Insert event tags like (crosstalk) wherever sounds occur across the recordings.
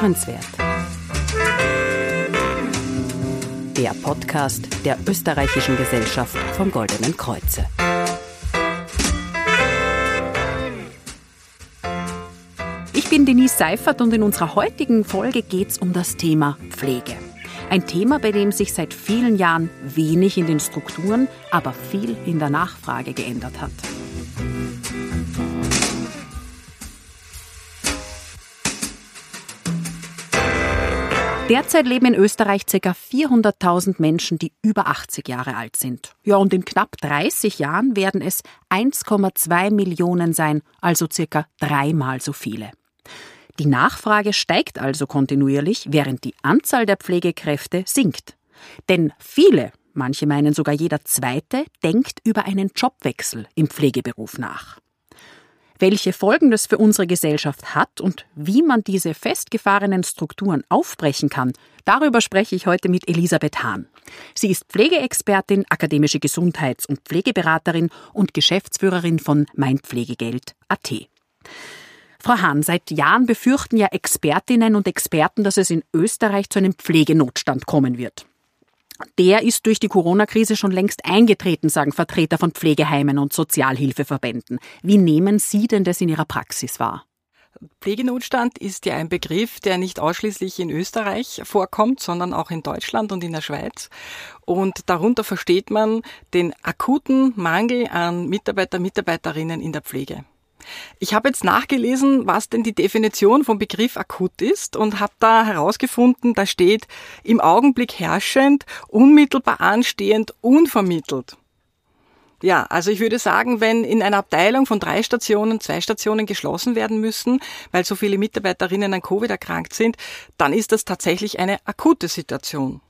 Hörenswert. Der Podcast der Österreichischen Gesellschaft vom Goldenen Kreuze. Ich bin Denise Seifert und in unserer heutigen Folge geht es um das Thema Pflege. Ein Thema, bei dem sich seit vielen Jahren wenig in den Strukturen, aber viel in der Nachfrage geändert hat. Derzeit leben in Österreich ca. 400.000 Menschen, die über 80 Jahre alt sind. Ja, und in knapp 30 Jahren werden es 1,2 Millionen sein, also ca. dreimal so viele. Die Nachfrage steigt also kontinuierlich, während die Anzahl der Pflegekräfte sinkt. Denn viele, manche meinen sogar jeder Zweite, denkt über einen Jobwechsel im Pflegeberuf nach. Welche Folgen das für unsere Gesellschaft hat und wie man diese festgefahrenen Strukturen aufbrechen kann, darüber spreche ich heute mit Elisabeth Hahn. Sie ist Pflegeexpertin, akademische Gesundheits- und Pflegeberaterin und Geschäftsführerin von Mein Pflegegeld.at. Frau Hahn, seit Jahren befürchten ja Expertinnen und Experten, dass es in Österreich zu einem Pflegenotstand kommen wird. Der ist durch die Corona-Krise schon längst eingetreten, sagen Vertreter von Pflegeheimen und Sozialhilfeverbänden. Wie nehmen Sie denn das in Ihrer Praxis wahr? Pflegenotstand ist ja ein Begriff, der nicht ausschließlich in Österreich vorkommt, sondern auch in Deutschland und in der Schweiz. Und darunter versteht man den akuten Mangel an Mitarbeiter, Mitarbeiterinnen in der Pflege. Ich habe jetzt nachgelesen, was denn die Definition vom Begriff akut ist und habe da herausgefunden, da steht im Augenblick herrschend, unmittelbar anstehend, unvermittelt. Ja, also ich würde sagen, wenn in einer Abteilung von drei Stationen zwei Stationen geschlossen werden müssen, weil so viele Mitarbeiterinnen an Covid erkrankt sind, dann ist das tatsächlich eine akute Situation.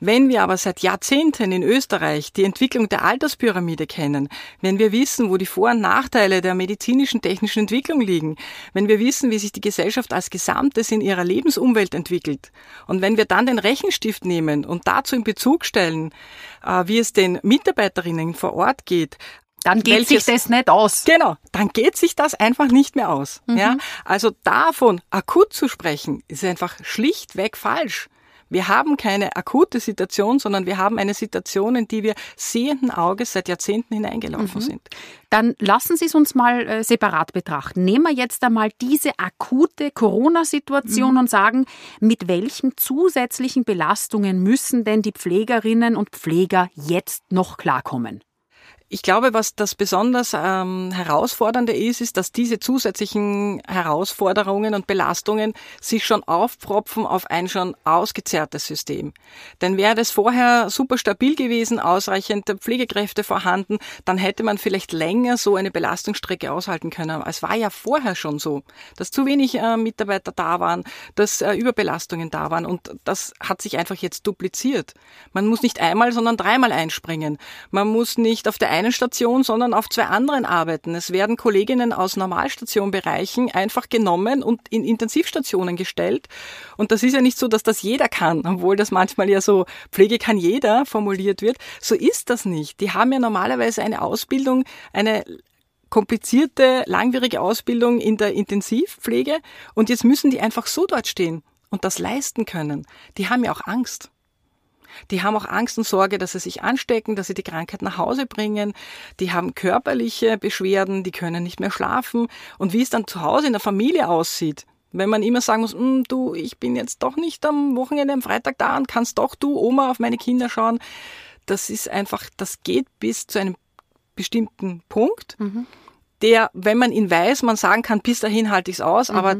Wenn wir aber seit Jahrzehnten in Österreich die Entwicklung der Alterspyramide kennen, wenn wir wissen, wo die Vor- und Nachteile der medizinischen technischen Entwicklung liegen, wenn wir wissen, wie sich die Gesellschaft als Gesamtes in ihrer Lebensumwelt entwickelt und wenn wir dann den Rechenstift nehmen und dazu in Bezug stellen, äh, wie es den Mitarbeiterinnen vor Ort geht, dann geht Welches, sich das nicht aus. Genau, dann geht sich das einfach nicht mehr aus. Mhm. Ja, also davon akut zu sprechen, ist einfach schlichtweg falsch. Wir haben keine akute Situation, sondern wir haben eine Situation, in die wir sehenden Auges seit Jahrzehnten hineingelaufen mhm. sind. Dann lassen Sie es uns mal äh, separat betrachten. Nehmen wir jetzt einmal diese akute Corona-Situation mhm. und sagen, mit welchen zusätzlichen Belastungen müssen denn die Pflegerinnen und Pfleger jetzt noch klarkommen? Ich glaube, was das besonders ähm, herausfordernde ist, ist, dass diese zusätzlichen Herausforderungen und Belastungen sich schon aufpropfen auf ein schon ausgezerrtes System. Denn wäre das vorher super stabil gewesen, ausreichend Pflegekräfte vorhanden, dann hätte man vielleicht länger so eine Belastungsstrecke aushalten können. Es war ja vorher schon so, dass zu wenig äh, Mitarbeiter da waren, dass äh, Überbelastungen da waren und das hat sich einfach jetzt dupliziert. Man muss nicht einmal, sondern dreimal einspringen. Man muss nicht auf der einen Station, sondern auf zwei anderen arbeiten. Es werden Kolleginnen aus Normalstationbereichen einfach genommen und in Intensivstationen gestellt. Und das ist ja nicht so, dass das jeder kann, obwohl das manchmal ja so Pflege kann jeder formuliert wird. So ist das nicht. Die haben ja normalerweise eine Ausbildung, eine komplizierte, langwierige Ausbildung in der Intensivpflege und jetzt müssen die einfach so dort stehen und das leisten können. Die haben ja auch Angst. Die haben auch Angst und Sorge, dass sie sich anstecken, dass sie die Krankheit nach Hause bringen. Die haben körperliche Beschwerden, die können nicht mehr schlafen. Und wie es dann zu Hause in der Familie aussieht, wenn man immer sagen muss, hm, du, ich bin jetzt doch nicht am Wochenende, am Freitag da und kannst doch du, Oma, auf meine Kinder schauen. Das ist einfach, das geht bis zu einem bestimmten Punkt, mhm. der, wenn man ihn weiß, man sagen kann, bis dahin halte ich es aus, mhm. aber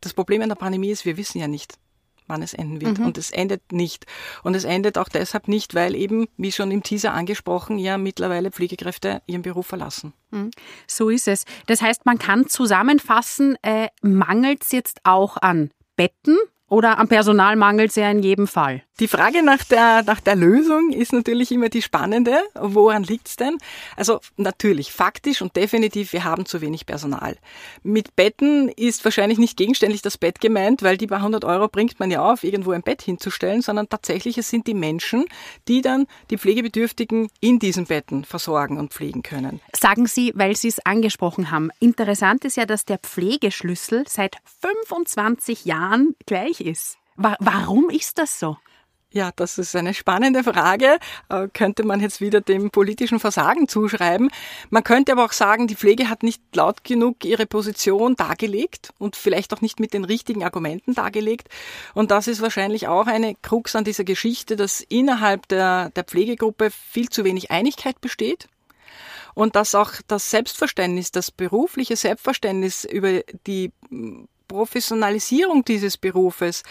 das Problem in der Pandemie ist, wir wissen ja nicht, wann es enden wird. Mhm. Und es endet nicht. Und es endet auch deshalb nicht, weil eben, wie schon im Teaser angesprochen, ja mittlerweile Pflegekräfte ihren Beruf verlassen. Mhm. So ist es. Das heißt, man kann zusammenfassen, äh, mangelt es jetzt auch an Betten oder am Personal mangelt es ja in jedem Fall? Die Frage nach der, nach der Lösung ist natürlich immer die spannende. Woran liegt's denn? Also natürlich, faktisch und definitiv, wir haben zu wenig Personal. Mit Betten ist wahrscheinlich nicht gegenständlich das Bett gemeint, weil die paar hundert Euro bringt man ja auf, irgendwo ein Bett hinzustellen, sondern tatsächlich es sind die Menschen, die dann die Pflegebedürftigen in diesen Betten versorgen und pflegen können. Sagen Sie, weil Sie es angesprochen haben. Interessant ist ja, dass der Pflegeschlüssel seit 25 Jahren gleich ist. Warum ist das so? Ja, das ist eine spannende Frage. Äh, könnte man jetzt wieder dem politischen Versagen zuschreiben. Man könnte aber auch sagen, die Pflege hat nicht laut genug ihre Position dargelegt und vielleicht auch nicht mit den richtigen Argumenten dargelegt. Und das ist wahrscheinlich auch eine Krux an dieser Geschichte, dass innerhalb der, der Pflegegruppe viel zu wenig Einigkeit besteht und dass auch das Selbstverständnis, das berufliche Selbstverständnis über die Professionalisierung dieses Berufes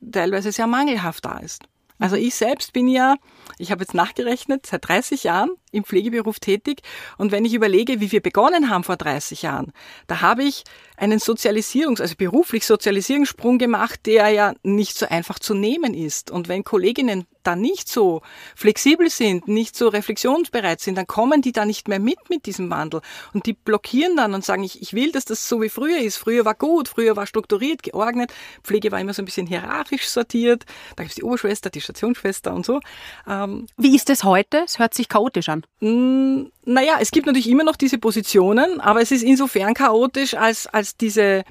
teilweise sehr mangelhaft da ist. Also ich selbst bin ja, ich habe jetzt nachgerechnet, seit 30 Jahren im Pflegeberuf tätig. Und wenn ich überlege, wie wir begonnen haben vor 30 Jahren, da habe ich einen Sozialisierungs-, also beruflich Sozialisierungssprung gemacht, der ja nicht so einfach zu nehmen ist. Und wenn Kolleginnen da nicht so flexibel sind, nicht so reflexionsbereit sind, dann kommen die da nicht mehr mit mit diesem Wandel. Und die blockieren dann und sagen, ich, ich will, dass das so wie früher ist. Früher war gut, früher war strukturiert, geordnet. Pflege war immer so ein bisschen hierarchisch sortiert. Da gibt es die Oberschwester, die Stationsschwester und so. Ähm, wie ist es heute? Es hört sich chaotisch an. Mm, naja, es gibt natürlich immer noch diese Positionen, aber es ist insofern chaotisch, als, als diese,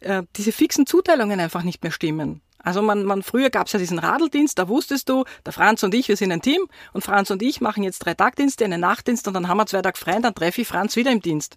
äh, diese fixen Zuteilungen einfach nicht mehr stimmen. Also man, man früher gab es ja diesen Radeldienst, da wusstest du, der Franz und ich, wir sind ein Team und Franz und ich machen jetzt drei Tagdienste, einen Nachtdienst und dann haben wir zwei Tage frei und dann treffe ich Franz wieder im Dienst.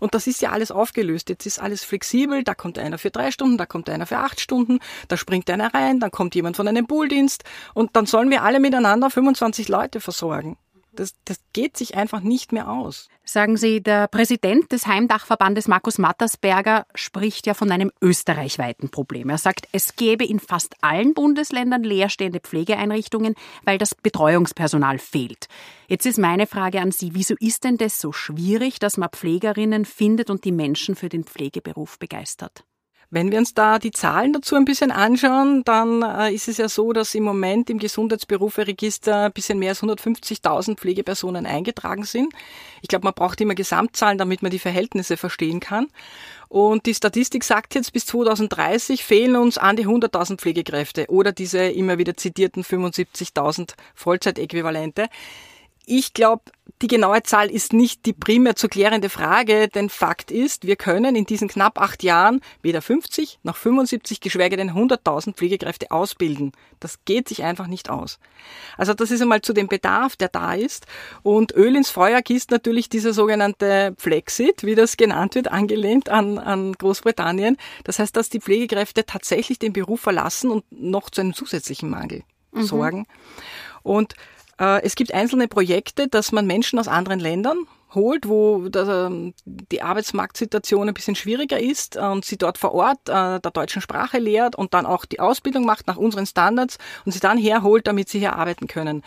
Und das ist ja alles aufgelöst. Jetzt ist alles flexibel, da kommt einer für drei Stunden, da kommt einer für acht Stunden, da springt einer rein, dann kommt jemand von einem Pooldienst und dann sollen wir alle miteinander 25 Leute versorgen. Das, das geht sich einfach nicht mehr aus. Sagen Sie, der Präsident des Heimdachverbandes Markus Mattersberger spricht ja von einem österreichweiten Problem. Er sagt, es gäbe in fast allen Bundesländern leerstehende Pflegeeinrichtungen, weil das Betreuungspersonal fehlt. Jetzt ist meine Frage an Sie, wieso ist denn das so schwierig, dass man Pflegerinnen findet und die Menschen für den Pflegeberuf begeistert? Wenn wir uns da die Zahlen dazu ein bisschen anschauen, dann äh, ist es ja so, dass im Moment im Gesundheitsberuferegister ein bisschen mehr als 150.000 Pflegepersonen eingetragen sind. Ich glaube, man braucht immer Gesamtzahlen, damit man die Verhältnisse verstehen kann. Und die Statistik sagt jetzt, bis 2030 fehlen uns an die 100.000 Pflegekräfte oder diese immer wieder zitierten 75.000 Vollzeitäquivalente. Ich glaube, die genaue Zahl ist nicht die primär zu klärende Frage, denn Fakt ist, wir können in diesen knapp acht Jahren weder 50 noch 75, geschweige denn 100.000 Pflegekräfte ausbilden. Das geht sich einfach nicht aus. Also das ist einmal zu dem Bedarf, der da ist. Und Öl ins Feuer gießt natürlich dieser sogenannte Flexit, wie das genannt wird, angelehnt an, an Großbritannien. Das heißt, dass die Pflegekräfte tatsächlich den Beruf verlassen und noch zu einem zusätzlichen Mangel mhm. sorgen. Und es gibt einzelne Projekte, dass man Menschen aus anderen Ländern holt, wo ähm, die Arbeitsmarktsituation ein bisschen schwieriger ist und sie dort vor Ort äh, der deutschen Sprache lehrt und dann auch die Ausbildung macht nach unseren Standards und sie dann herholt, damit sie hier arbeiten können.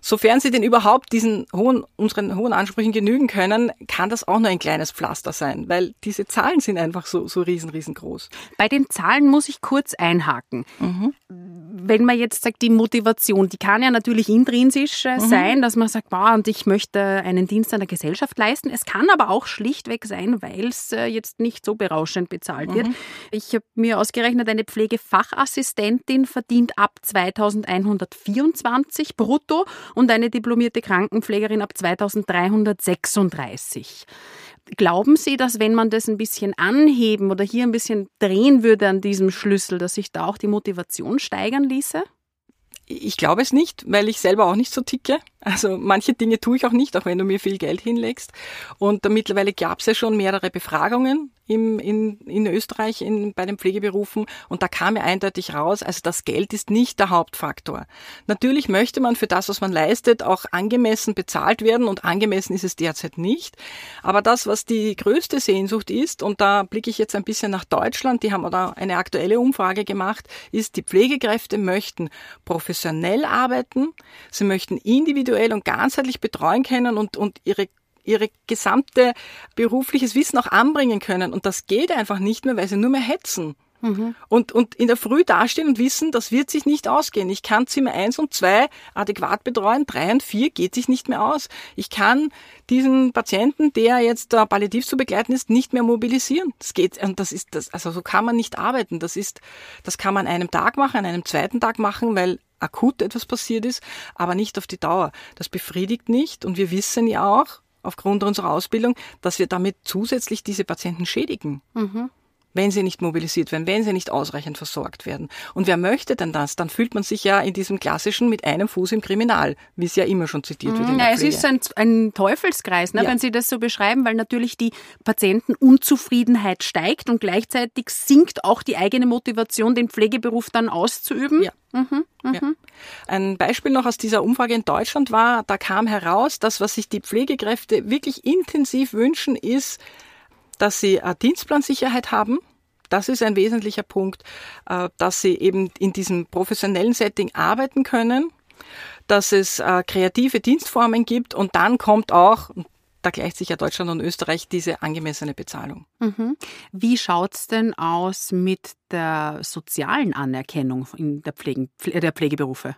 Sofern sie denn überhaupt diesen hohen, unseren hohen Ansprüchen genügen können, kann das auch nur ein kleines Pflaster sein, weil diese Zahlen sind einfach so, so riesen, riesengroß. Bei den Zahlen muss ich kurz einhaken. Mhm wenn man jetzt sagt, die Motivation, die kann ja natürlich intrinsisch äh, mhm. sein, dass man sagt, wow, und ich möchte einen Dienst an der Gesellschaft leisten. Es kann aber auch schlichtweg sein, weil es äh, jetzt nicht so berauschend bezahlt mhm. wird. Ich habe mir ausgerechnet, eine Pflegefachassistentin verdient ab 2124 brutto und eine diplomierte Krankenpflegerin ab 2336. Glauben Sie, dass wenn man das ein bisschen anheben oder hier ein bisschen drehen würde an diesem Schlüssel, dass sich da auch die Motivation steigern ließe? Ich glaube es nicht, weil ich selber auch nicht so ticke. Also manche Dinge tue ich auch nicht, auch wenn du mir viel Geld hinlegst. Und mittlerweile gab es ja schon mehrere Befragungen im, in, in Österreich in, bei den Pflegeberufen und da kam ja eindeutig raus, also das Geld ist nicht der Hauptfaktor. Natürlich möchte man für das, was man leistet, auch angemessen bezahlt werden und angemessen ist es derzeit nicht. Aber das, was die größte Sehnsucht ist, und da blicke ich jetzt ein bisschen nach Deutschland, die haben da eine aktuelle Umfrage gemacht, ist, die Pflegekräfte möchten professionell arbeiten, sie möchten individuell und ganzheitlich betreuen können und, und ihre ihre gesamte berufliches Wissen auch anbringen können. Und das geht einfach nicht mehr, weil sie nur mehr hetzen. Mhm. Und, und in der Früh dastehen und wissen, das wird sich nicht ausgehen. Ich kann Zimmer eins und zwei adäquat betreuen, drei und vier geht sich nicht mehr aus. Ich kann diesen Patienten, der jetzt uh, palliativ zu begleiten ist, nicht mehr mobilisieren. Das geht, und das ist das, also so kann man nicht arbeiten. Das ist, das kann man an einem Tag machen, an einem zweiten Tag machen, weil akut etwas passiert ist, aber nicht auf die Dauer. Das befriedigt nicht und wir wissen ja auch, aufgrund unserer Ausbildung, dass wir damit zusätzlich diese Patienten schädigen. Mhm wenn sie nicht mobilisiert werden, wenn sie nicht ausreichend versorgt werden. Und wer möchte denn das? Dann fühlt man sich ja in diesem klassischen mit einem Fuß im Kriminal, wie es ja immer schon zitiert wird. In ja, es ist ein, ein Teufelskreis, ne, ja. wenn Sie das so beschreiben, weil natürlich die Patientenunzufriedenheit steigt und gleichzeitig sinkt auch die eigene Motivation, den Pflegeberuf dann auszuüben. Ja. Mhm, mh. ja. Ein Beispiel noch aus dieser Umfrage in Deutschland war, da kam heraus, dass was sich die Pflegekräfte wirklich intensiv wünschen, ist, dass sie äh, Dienstplansicherheit haben. Das ist ein wesentlicher Punkt, äh, dass sie eben in diesem professionellen Setting arbeiten können, dass es äh, kreative Dienstformen gibt und dann kommt auch, da gleicht sich ja Deutschland und Österreich diese angemessene Bezahlung. Mhm. Wie schaut's denn aus mit der sozialen Anerkennung in der, Pflegen, der Pflegeberufe?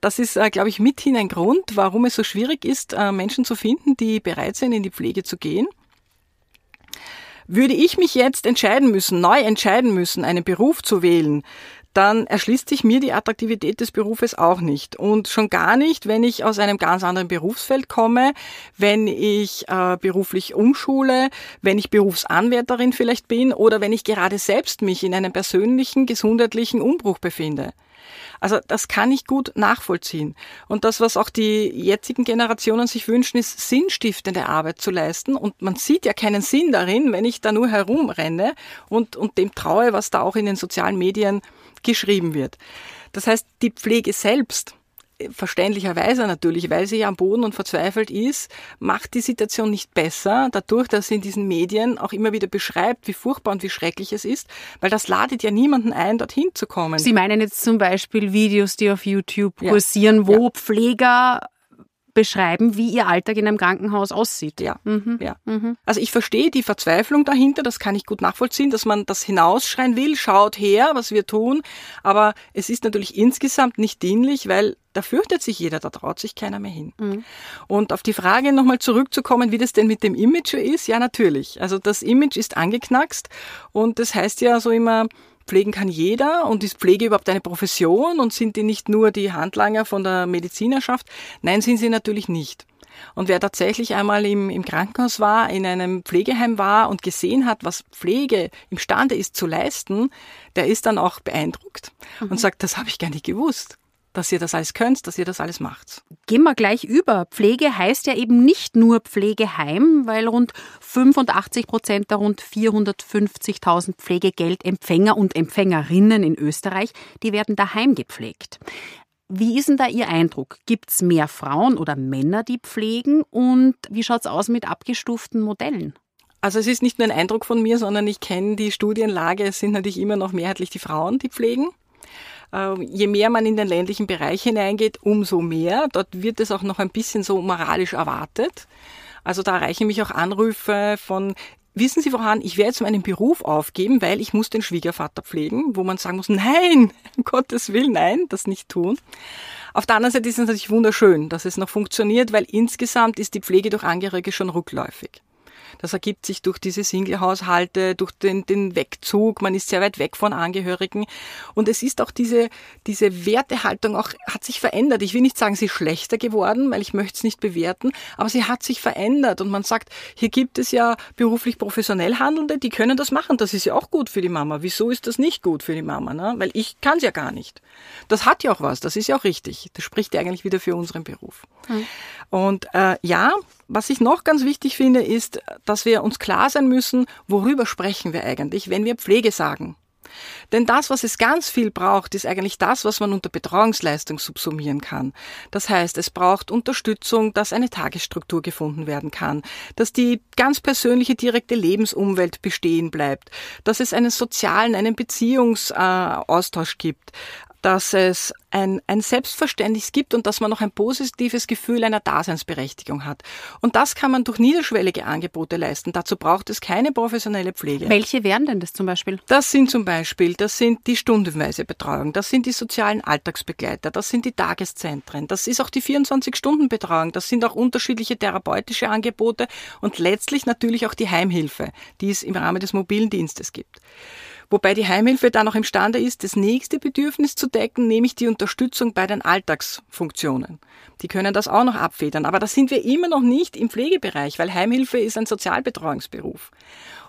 Das ist, glaube ich, mithin ein Grund, warum es so schwierig ist, Menschen zu finden, die bereit sind, in die Pflege zu gehen. Würde ich mich jetzt entscheiden müssen, neu entscheiden müssen, einen Beruf zu wählen, dann erschließt sich mir die Attraktivität des Berufes auch nicht. Und schon gar nicht, wenn ich aus einem ganz anderen Berufsfeld komme, wenn ich äh, beruflich umschule, wenn ich Berufsanwärterin vielleicht bin oder wenn ich gerade selbst mich in einem persönlichen gesundheitlichen Umbruch befinde. Also das kann ich gut nachvollziehen. Und das, was auch die jetzigen Generationen sich wünschen, ist sinnstiftende Arbeit zu leisten. Und man sieht ja keinen Sinn darin, wenn ich da nur herumrenne und, und dem traue, was da auch in den sozialen Medien geschrieben wird. Das heißt, die Pflege selbst verständlicherweise natürlich, weil sie ja am Boden und verzweifelt ist, macht die Situation nicht besser, dadurch, dass sie in diesen Medien auch immer wieder beschreibt, wie furchtbar und wie schrecklich es ist, weil das ladet ja niemanden ein, dorthin zu kommen. Sie meinen jetzt zum Beispiel Videos, die auf YouTube kursieren, ja. wo ja. Pfleger beschreiben, wie ihr Alltag in einem Krankenhaus aussieht. Ja, mhm. ja. Mhm. Also ich verstehe die Verzweiflung dahinter, das kann ich gut nachvollziehen, dass man das hinausschreien will, schaut her, was wir tun, aber es ist natürlich insgesamt nicht dienlich, weil da fürchtet sich jeder, da traut sich keiner mehr hin. Mhm. Und auf die Frage nochmal zurückzukommen, wie das denn mit dem Image ist, ja natürlich. Also das Image ist angeknackst und das heißt ja so immer, Pflegen kann jeder und ist Pflege überhaupt eine Profession und sind die nicht nur die Handlanger von der Medizinerschaft? Nein, sind sie natürlich nicht. Und wer tatsächlich einmal im, im Krankenhaus war, in einem Pflegeheim war und gesehen hat, was Pflege imstande ist zu leisten, der ist dann auch beeindruckt mhm. und sagt, das habe ich gar nicht gewusst dass ihr das alles könnt, dass ihr das alles macht. Gehen wir gleich über. Pflege heißt ja eben nicht nur Pflegeheim, weil rund 85 Prozent der rund 450.000 Pflegegeldempfänger und Empfängerinnen in Österreich, die werden daheim gepflegt. Wie ist denn da Ihr Eindruck? Gibt es mehr Frauen oder Männer, die pflegen? Und wie schaut es aus mit abgestuften Modellen? Also es ist nicht nur ein Eindruck von mir, sondern ich kenne die Studienlage. Es sind natürlich immer noch mehrheitlich die Frauen, die pflegen. Ähm, je mehr man in den ländlichen Bereich hineingeht, umso mehr. Dort wird es auch noch ein bisschen so moralisch erwartet. Also da erreichen mich auch Anrufe von Wissen Sie woran, ich werde jetzt meinen Beruf aufgeben, weil ich muss den Schwiegervater pflegen, wo man sagen muss, nein, (laughs) um Gottes Willen, nein, das nicht tun. Auf der anderen Seite ist es natürlich wunderschön, dass es noch funktioniert, weil insgesamt ist die Pflege durch Angehörige schon rückläufig. Das ergibt sich durch diese Single-Haushalte, durch den, den Wegzug. Man ist sehr weit weg von Angehörigen. Und es ist auch diese, diese Wertehaltung auch, hat sich verändert. Ich will nicht sagen, sie ist schlechter geworden, weil ich möchte es nicht bewerten, aber sie hat sich verändert. Und man sagt, hier gibt es ja beruflich professionell Handelnde, die können das machen. Das ist ja auch gut für die Mama. Wieso ist das nicht gut für die Mama? Ne? Weil ich kann es ja gar nicht. Das hat ja auch was. Das ist ja auch richtig. Das spricht ja eigentlich wieder für unseren Beruf. Mhm. Und äh, ja, was ich noch ganz wichtig finde, ist, dass wir uns klar sein müssen, worüber sprechen wir eigentlich, wenn wir Pflege sagen. Denn das, was es ganz viel braucht, ist eigentlich das, was man unter Betreuungsleistung subsumieren kann. Das heißt, es braucht Unterstützung, dass eine Tagesstruktur gefunden werden kann, dass die ganz persönliche direkte Lebensumwelt bestehen bleibt, dass es einen sozialen, einen Beziehungsaustausch gibt, dass es ein, ein Selbstverständnis gibt und dass man noch ein positives Gefühl einer Daseinsberechtigung hat. Und das kann man durch niederschwellige Angebote leisten. Dazu braucht es keine professionelle Pflege. Welche wären denn das zum Beispiel? Das sind zum Beispiel, das sind die stundenweise Betreuung, das sind die sozialen Alltagsbegleiter, das sind die Tageszentren, das ist auch die 24-Stunden-Betreuung, das sind auch unterschiedliche therapeutische Angebote und letztlich natürlich auch die Heimhilfe, die es im Rahmen des mobilen Dienstes gibt. Wobei die Heimhilfe dann auch imstande ist, das nächste Bedürfnis zu decken, nämlich die Unterstützung bei den Alltagsfunktionen. Die können das auch noch abfedern. Aber da sind wir immer noch nicht im Pflegebereich, weil Heimhilfe ist ein Sozialbetreuungsberuf.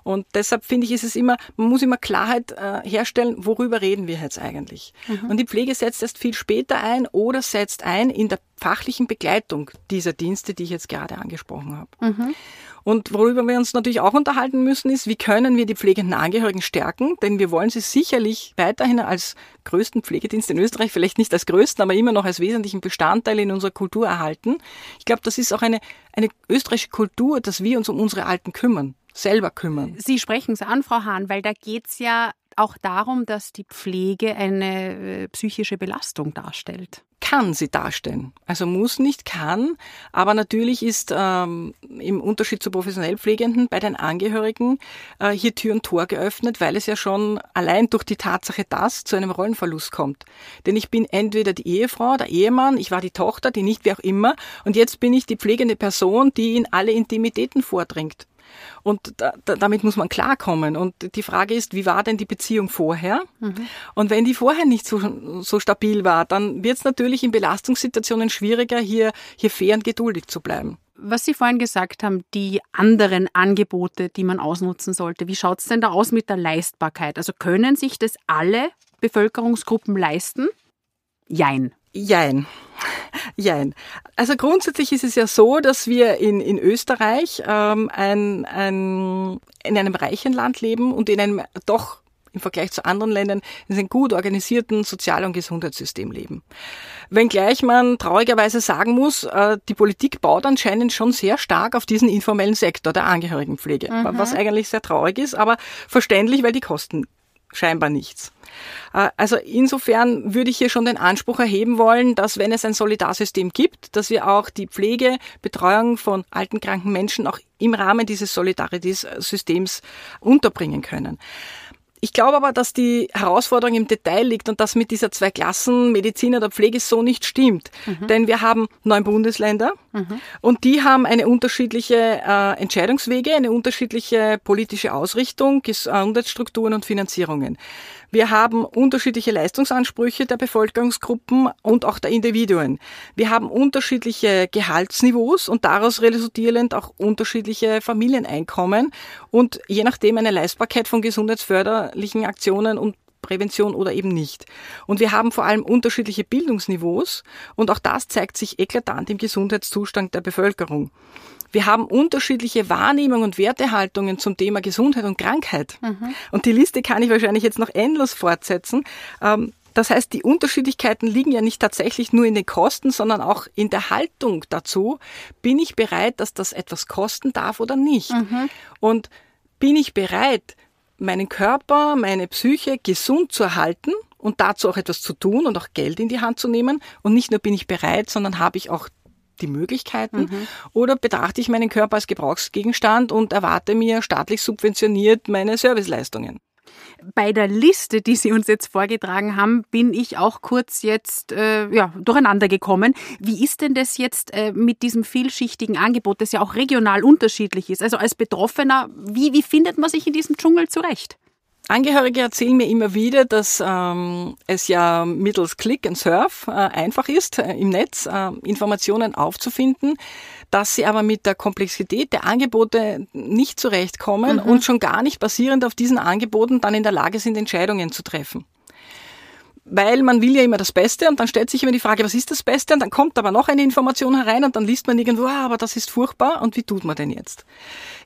Und deshalb finde ich, ist es immer, man muss immer Klarheit äh, herstellen, worüber reden wir jetzt eigentlich. Mhm. Und die Pflege setzt erst viel später ein oder setzt ein in der fachlichen Begleitung dieser Dienste, die ich jetzt gerade angesprochen habe. Mhm. Und worüber wir uns natürlich auch unterhalten müssen, ist, wie können wir die pflegenden Angehörigen stärken? Denn wir wollen sie sicherlich weiterhin als größten Pflegedienst in Österreich, vielleicht nicht als größten, aber immer noch als wesentlichen Bestandteil in unserer Kultur erhalten. Ich glaube, das ist auch eine, eine österreichische Kultur, dass wir uns um unsere Alten kümmern selber kümmern. Sie sprechen es an, Frau Hahn, weil da geht es ja auch darum, dass die Pflege eine äh, psychische Belastung darstellt. Kann sie darstellen. Also muss nicht, kann. Aber natürlich ist ähm, im Unterschied zu professionell Pflegenden bei den Angehörigen äh, hier Tür und Tor geöffnet, weil es ja schon allein durch die Tatsache, dass zu einem Rollenverlust kommt. Denn ich bin entweder die Ehefrau, der Ehemann, ich war die Tochter, die nicht, wie auch immer, und jetzt bin ich die pflegende Person, die in alle Intimitäten vordringt. Und da, da, damit muss man klarkommen. Und die Frage ist, wie war denn die Beziehung vorher? Mhm. Und wenn die vorher nicht so, so stabil war, dann wird es natürlich in Belastungssituationen schwieriger, hier, hier fair und geduldig zu bleiben. Was Sie vorhin gesagt haben, die anderen Angebote, die man ausnutzen sollte, wie schaut es denn da aus mit der Leistbarkeit? Also können sich das alle Bevölkerungsgruppen leisten? Jein. Jein. Jein. Also grundsätzlich ist es ja so, dass wir in, in Österreich ähm, ein, ein, in einem reichen Land leben und in einem doch im Vergleich zu anderen Ländern in einem gut organisierten Sozial- und Gesundheitssystem leben. Wenngleich man traurigerweise sagen muss, äh, die Politik baut anscheinend schon sehr stark auf diesen informellen Sektor der Angehörigenpflege, mhm. was eigentlich sehr traurig ist, aber verständlich, weil die kosten scheinbar nichts. Äh, also insofern würde ich hier schon den Anspruch erheben wollen, dass wenn es ein Solidarsystem gibt, dass wir auch die Pflege, Betreuung von alten, kranken Menschen auch im Rahmen dieses Solidaritätssystems unterbringen können. Ich glaube aber, dass die Herausforderung im Detail liegt und dass mit dieser zwei Klassen Medizin oder Pflege so nicht stimmt. Mhm. Denn wir haben neun Bundesländer mhm. und die haben eine unterschiedliche äh, Entscheidungswege, eine unterschiedliche politische Ausrichtung, Gesundheitsstrukturen und Finanzierungen. Wir haben unterschiedliche Leistungsansprüche der Bevölkerungsgruppen und auch der Individuen. Wir haben unterschiedliche Gehaltsniveaus und daraus resultierend auch unterschiedliche Familieneinkommen und je nachdem eine Leistbarkeit von gesundheitsförderlichen Aktionen und Prävention oder eben nicht. Und wir haben vor allem unterschiedliche Bildungsniveaus und auch das zeigt sich eklatant im Gesundheitszustand der Bevölkerung. Wir haben unterschiedliche Wahrnehmungen und Wertehaltungen zum Thema Gesundheit und Krankheit. Mhm. Und die Liste kann ich wahrscheinlich jetzt noch endlos fortsetzen. Ähm, das heißt, die Unterschiedlichkeiten liegen ja nicht tatsächlich nur in den Kosten, sondern auch in der Haltung dazu. Bin ich bereit, dass das etwas kosten darf oder nicht? Mhm. Und bin ich bereit, meinen Körper, meine Psyche gesund zu erhalten und dazu auch etwas zu tun und auch Geld in die Hand zu nehmen? Und nicht nur bin ich bereit, sondern habe ich auch die Möglichkeiten? Mhm. Oder betrachte ich meinen Körper als Gebrauchsgegenstand und erwarte mir staatlich subventioniert meine Serviceleistungen? Bei der Liste, die Sie uns jetzt vorgetragen haben, bin ich auch kurz jetzt äh, ja, durcheinander gekommen. Wie ist denn das jetzt äh, mit diesem vielschichtigen Angebot, das ja auch regional unterschiedlich ist? Also als Betroffener, wie, wie findet man sich in diesem Dschungel zurecht? Angehörige erzählen mir immer wieder, dass ähm, es ja mittels Click and Surf äh, einfach ist, äh, im Netz äh, Informationen aufzufinden, dass sie aber mit der Komplexität der Angebote nicht zurechtkommen mhm. und schon gar nicht basierend auf diesen Angeboten dann in der Lage sind, Entscheidungen zu treffen weil man will ja immer das Beste und dann stellt sich immer die Frage, was ist das Beste? Und dann kommt aber noch eine Information herein und dann liest man irgendwo, ah, aber das ist furchtbar und wie tut man denn jetzt?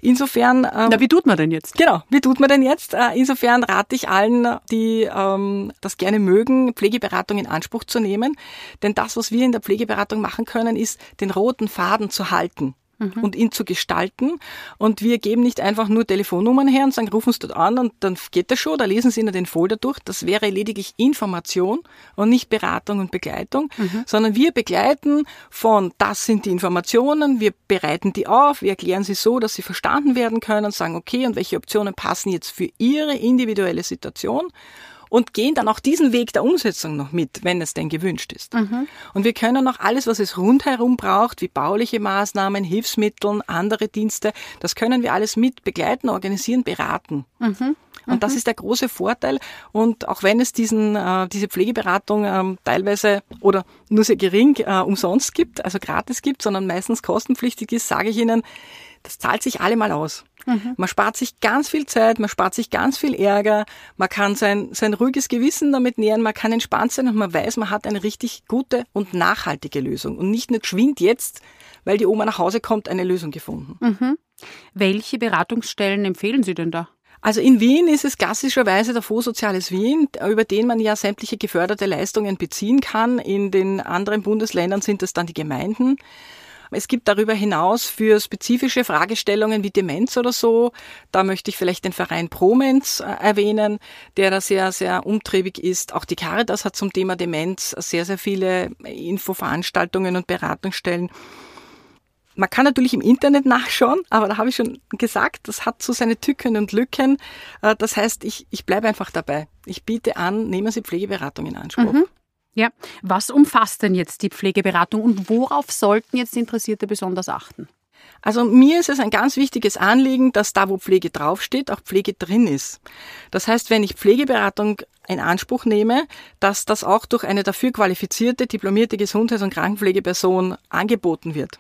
Insofern. Ähm, Na, wie tut man denn jetzt? Genau, wie tut man denn jetzt? Äh, insofern rate ich allen, die ähm, das gerne mögen, Pflegeberatung in Anspruch zu nehmen. Denn das, was wir in der Pflegeberatung machen können, ist, den roten Faden zu halten. Mhm. und ihn zu gestalten. Und wir geben nicht einfach nur Telefonnummern her und sagen, rufen Sie dort an und dann geht das schon, da lesen Sie Ihnen den Folder durch. Das wäre lediglich Information und nicht Beratung und Begleitung, mhm. sondern wir begleiten von, das sind die Informationen, wir bereiten die auf, wir erklären sie so, dass sie verstanden werden können, sagen, okay, und welche Optionen passen jetzt für Ihre individuelle Situation und gehen dann auch diesen Weg der Umsetzung noch mit, wenn es denn gewünscht ist. Mhm. Und wir können auch alles, was es rundherum braucht, wie bauliche Maßnahmen, Hilfsmittel, andere Dienste, das können wir alles mit begleiten, organisieren, beraten. Mhm. Und das mhm. ist der große Vorteil. Und auch wenn es diesen, äh, diese Pflegeberatung ähm, teilweise oder nur sehr gering äh, umsonst gibt, also gratis gibt, sondern meistens kostenpflichtig ist, sage ich Ihnen, das zahlt sich allemal aus. Mhm. Man spart sich ganz viel Zeit, man spart sich ganz viel Ärger, man kann sein, sein ruhiges Gewissen damit nähern, man kann entspannt sein und man weiß, man hat eine richtig gute und nachhaltige Lösung und nicht nur geschwind jetzt, weil die Oma nach Hause kommt, eine Lösung gefunden. Mhm. Welche Beratungsstellen empfehlen Sie denn da? Also in Wien ist es klassischerweise der Fonds Soziales Wien, über den man ja sämtliche geförderte Leistungen beziehen kann. In den anderen Bundesländern sind es dann die Gemeinden. Es gibt darüber hinaus für spezifische Fragestellungen wie Demenz oder so, da möchte ich vielleicht den Verein Promenz äh, erwähnen, der da sehr, sehr umtriebig ist. Auch die Caritas hat zum Thema Demenz sehr, sehr viele Infoveranstaltungen und Beratungsstellen. Man kann natürlich im Internet nachschauen, aber da habe ich schon gesagt, das hat so seine Tücken und Lücken. Äh, das heißt, ich, ich bleibe einfach dabei. Ich biete an, nehmen Sie Pflegeberatung in Anspruch. Mhm. Ja, was umfasst denn jetzt die Pflegeberatung und worauf sollten jetzt Interessierte besonders achten? Also mir ist es ein ganz wichtiges Anliegen, dass da, wo Pflege draufsteht, auch Pflege drin ist. Das heißt, wenn ich Pflegeberatung in Anspruch nehme, dass das auch durch eine dafür qualifizierte, diplomierte Gesundheits- und Krankenpflegeperson angeboten wird.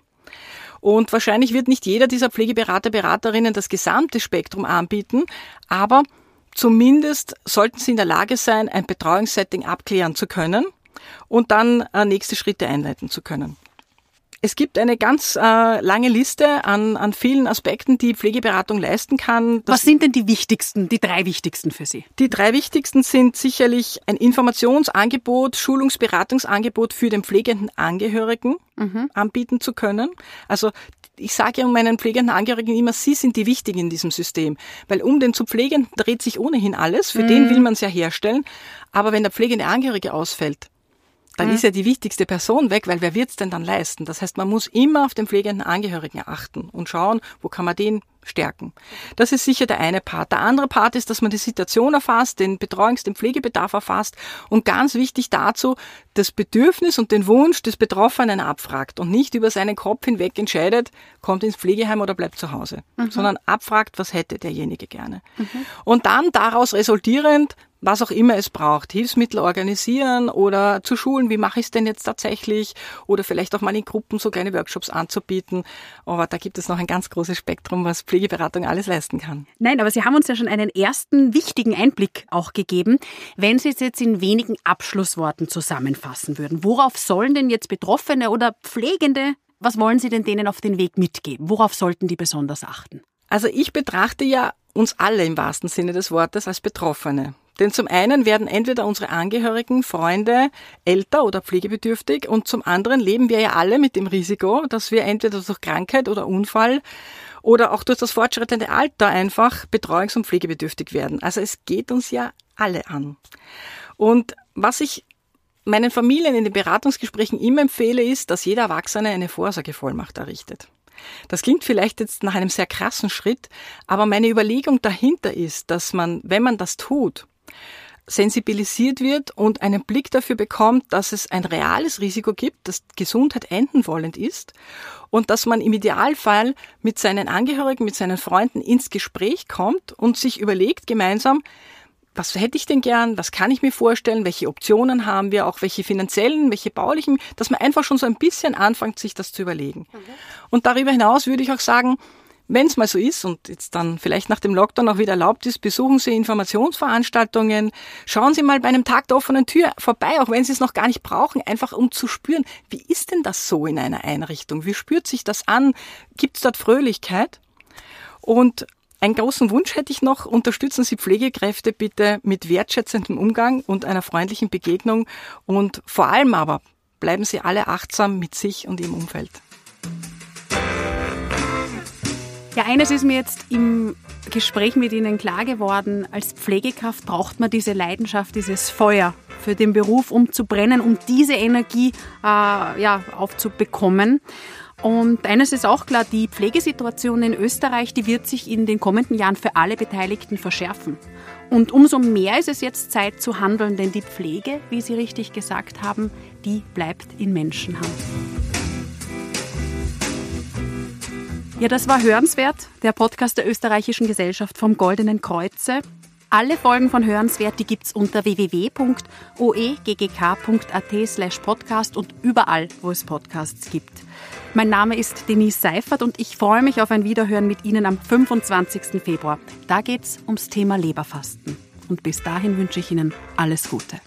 Und wahrscheinlich wird nicht jeder dieser Pflegeberater, Beraterinnen das gesamte Spektrum anbieten, aber zumindest sollten sie in der Lage sein, ein Betreuungssetting abklären zu können und dann äh, nächste Schritte einleiten zu können. Es gibt eine ganz äh, lange Liste an, an vielen Aspekten, die Pflegeberatung leisten kann. Das Was sind denn die wichtigsten, die drei wichtigsten für Sie? Die drei wichtigsten sind sicherlich ein Informationsangebot, Schulungsberatungsangebot für den pflegenden Angehörigen mhm. anbieten zu können. Also ich sage ja meinen pflegenden Angehörigen immer, sie sind die Wichtigen in diesem System. Weil um den zu pflegenden dreht sich ohnehin alles. Für mhm. den will man es ja herstellen. Aber wenn der pflegende Angehörige ausfällt, dann mhm. ist ja die wichtigste Person weg, weil wer wird's denn dann leisten? Das heißt, man muss immer auf den pflegenden Angehörigen achten und schauen, wo kann man den stärken. Das ist sicher der eine Part. Der andere Part ist, dass man die Situation erfasst, den Betreuungs-, den Pflegebedarf erfasst und ganz wichtig dazu, das Bedürfnis und den Wunsch des Betroffenen abfragt und nicht über seinen Kopf hinweg entscheidet, kommt ins Pflegeheim oder bleibt zu Hause, mhm. sondern abfragt, was hätte derjenige gerne. Mhm. Und dann daraus resultierend was auch immer es braucht, Hilfsmittel organisieren oder zu schulen, wie mache ich es denn jetzt tatsächlich oder vielleicht auch mal in Gruppen so kleine Workshops anzubieten. Aber da gibt es noch ein ganz großes Spektrum, was Pflegeberatung alles leisten kann. Nein, aber Sie haben uns ja schon einen ersten wichtigen Einblick auch gegeben. Wenn Sie es jetzt in wenigen Abschlussworten zusammenfassen würden, worauf sollen denn jetzt Betroffene oder Pflegende, was wollen Sie denn denen auf den Weg mitgeben? Worauf sollten die besonders achten? Also ich betrachte ja uns alle im wahrsten Sinne des Wortes als Betroffene. Denn zum einen werden entweder unsere Angehörigen, Freunde älter oder pflegebedürftig und zum anderen leben wir ja alle mit dem Risiko, dass wir entweder durch Krankheit oder Unfall oder auch durch das fortschreitende Alter einfach betreuungs- und pflegebedürftig werden. Also es geht uns ja alle an. Und was ich meinen Familien in den Beratungsgesprächen immer empfehle, ist, dass jeder Erwachsene eine Vorsorgevollmacht errichtet. Das klingt vielleicht jetzt nach einem sehr krassen Schritt, aber meine Überlegung dahinter ist, dass man, wenn man das tut, sensibilisiert wird und einen Blick dafür bekommt, dass es ein reales Risiko gibt, dass Gesundheit enden wollend ist und dass man im Idealfall mit seinen Angehörigen, mit seinen Freunden ins Gespräch kommt und sich überlegt gemeinsam, was hätte ich denn gern, was kann ich mir vorstellen, welche Optionen haben wir, auch welche finanziellen, welche baulichen, dass man einfach schon so ein bisschen anfängt, sich das zu überlegen. Okay. Und darüber hinaus würde ich auch sagen, wenn es mal so ist und jetzt dann vielleicht nach dem Lockdown auch wieder erlaubt ist, besuchen Sie Informationsveranstaltungen, schauen Sie mal bei einem Tag der offenen Tür vorbei, auch wenn Sie es noch gar nicht brauchen, einfach um zu spüren, wie ist denn das so in einer Einrichtung? Wie spürt sich das an? Gibt es dort Fröhlichkeit? Und einen großen Wunsch hätte ich noch, unterstützen Sie Pflegekräfte bitte mit wertschätzendem Umgang und einer freundlichen Begegnung und vor allem aber bleiben Sie alle achtsam mit sich und Ihrem Umfeld. Ja, eines ist mir jetzt im Gespräch mit Ihnen klar geworden. Als Pflegekraft braucht man diese Leidenschaft, dieses Feuer für den Beruf, um zu brennen, um diese Energie äh, ja, aufzubekommen. Und eines ist auch klar, die Pflegesituation in Österreich, die wird sich in den kommenden Jahren für alle Beteiligten verschärfen. Und umso mehr ist es jetzt Zeit zu handeln, denn die Pflege, wie Sie richtig gesagt haben, die bleibt in Menschenhand. Ja, das war Hörenswert, der Podcast der Österreichischen Gesellschaft vom Goldenen Kreuze. Alle Folgen von Hörenswert, die gibt's unter www.oeggk.at slash podcast und überall, wo es Podcasts gibt. Mein Name ist Denise Seifert und ich freue mich auf ein Wiederhören mit Ihnen am 25. Februar. Da geht's ums Thema Leberfasten. Und bis dahin wünsche ich Ihnen alles Gute.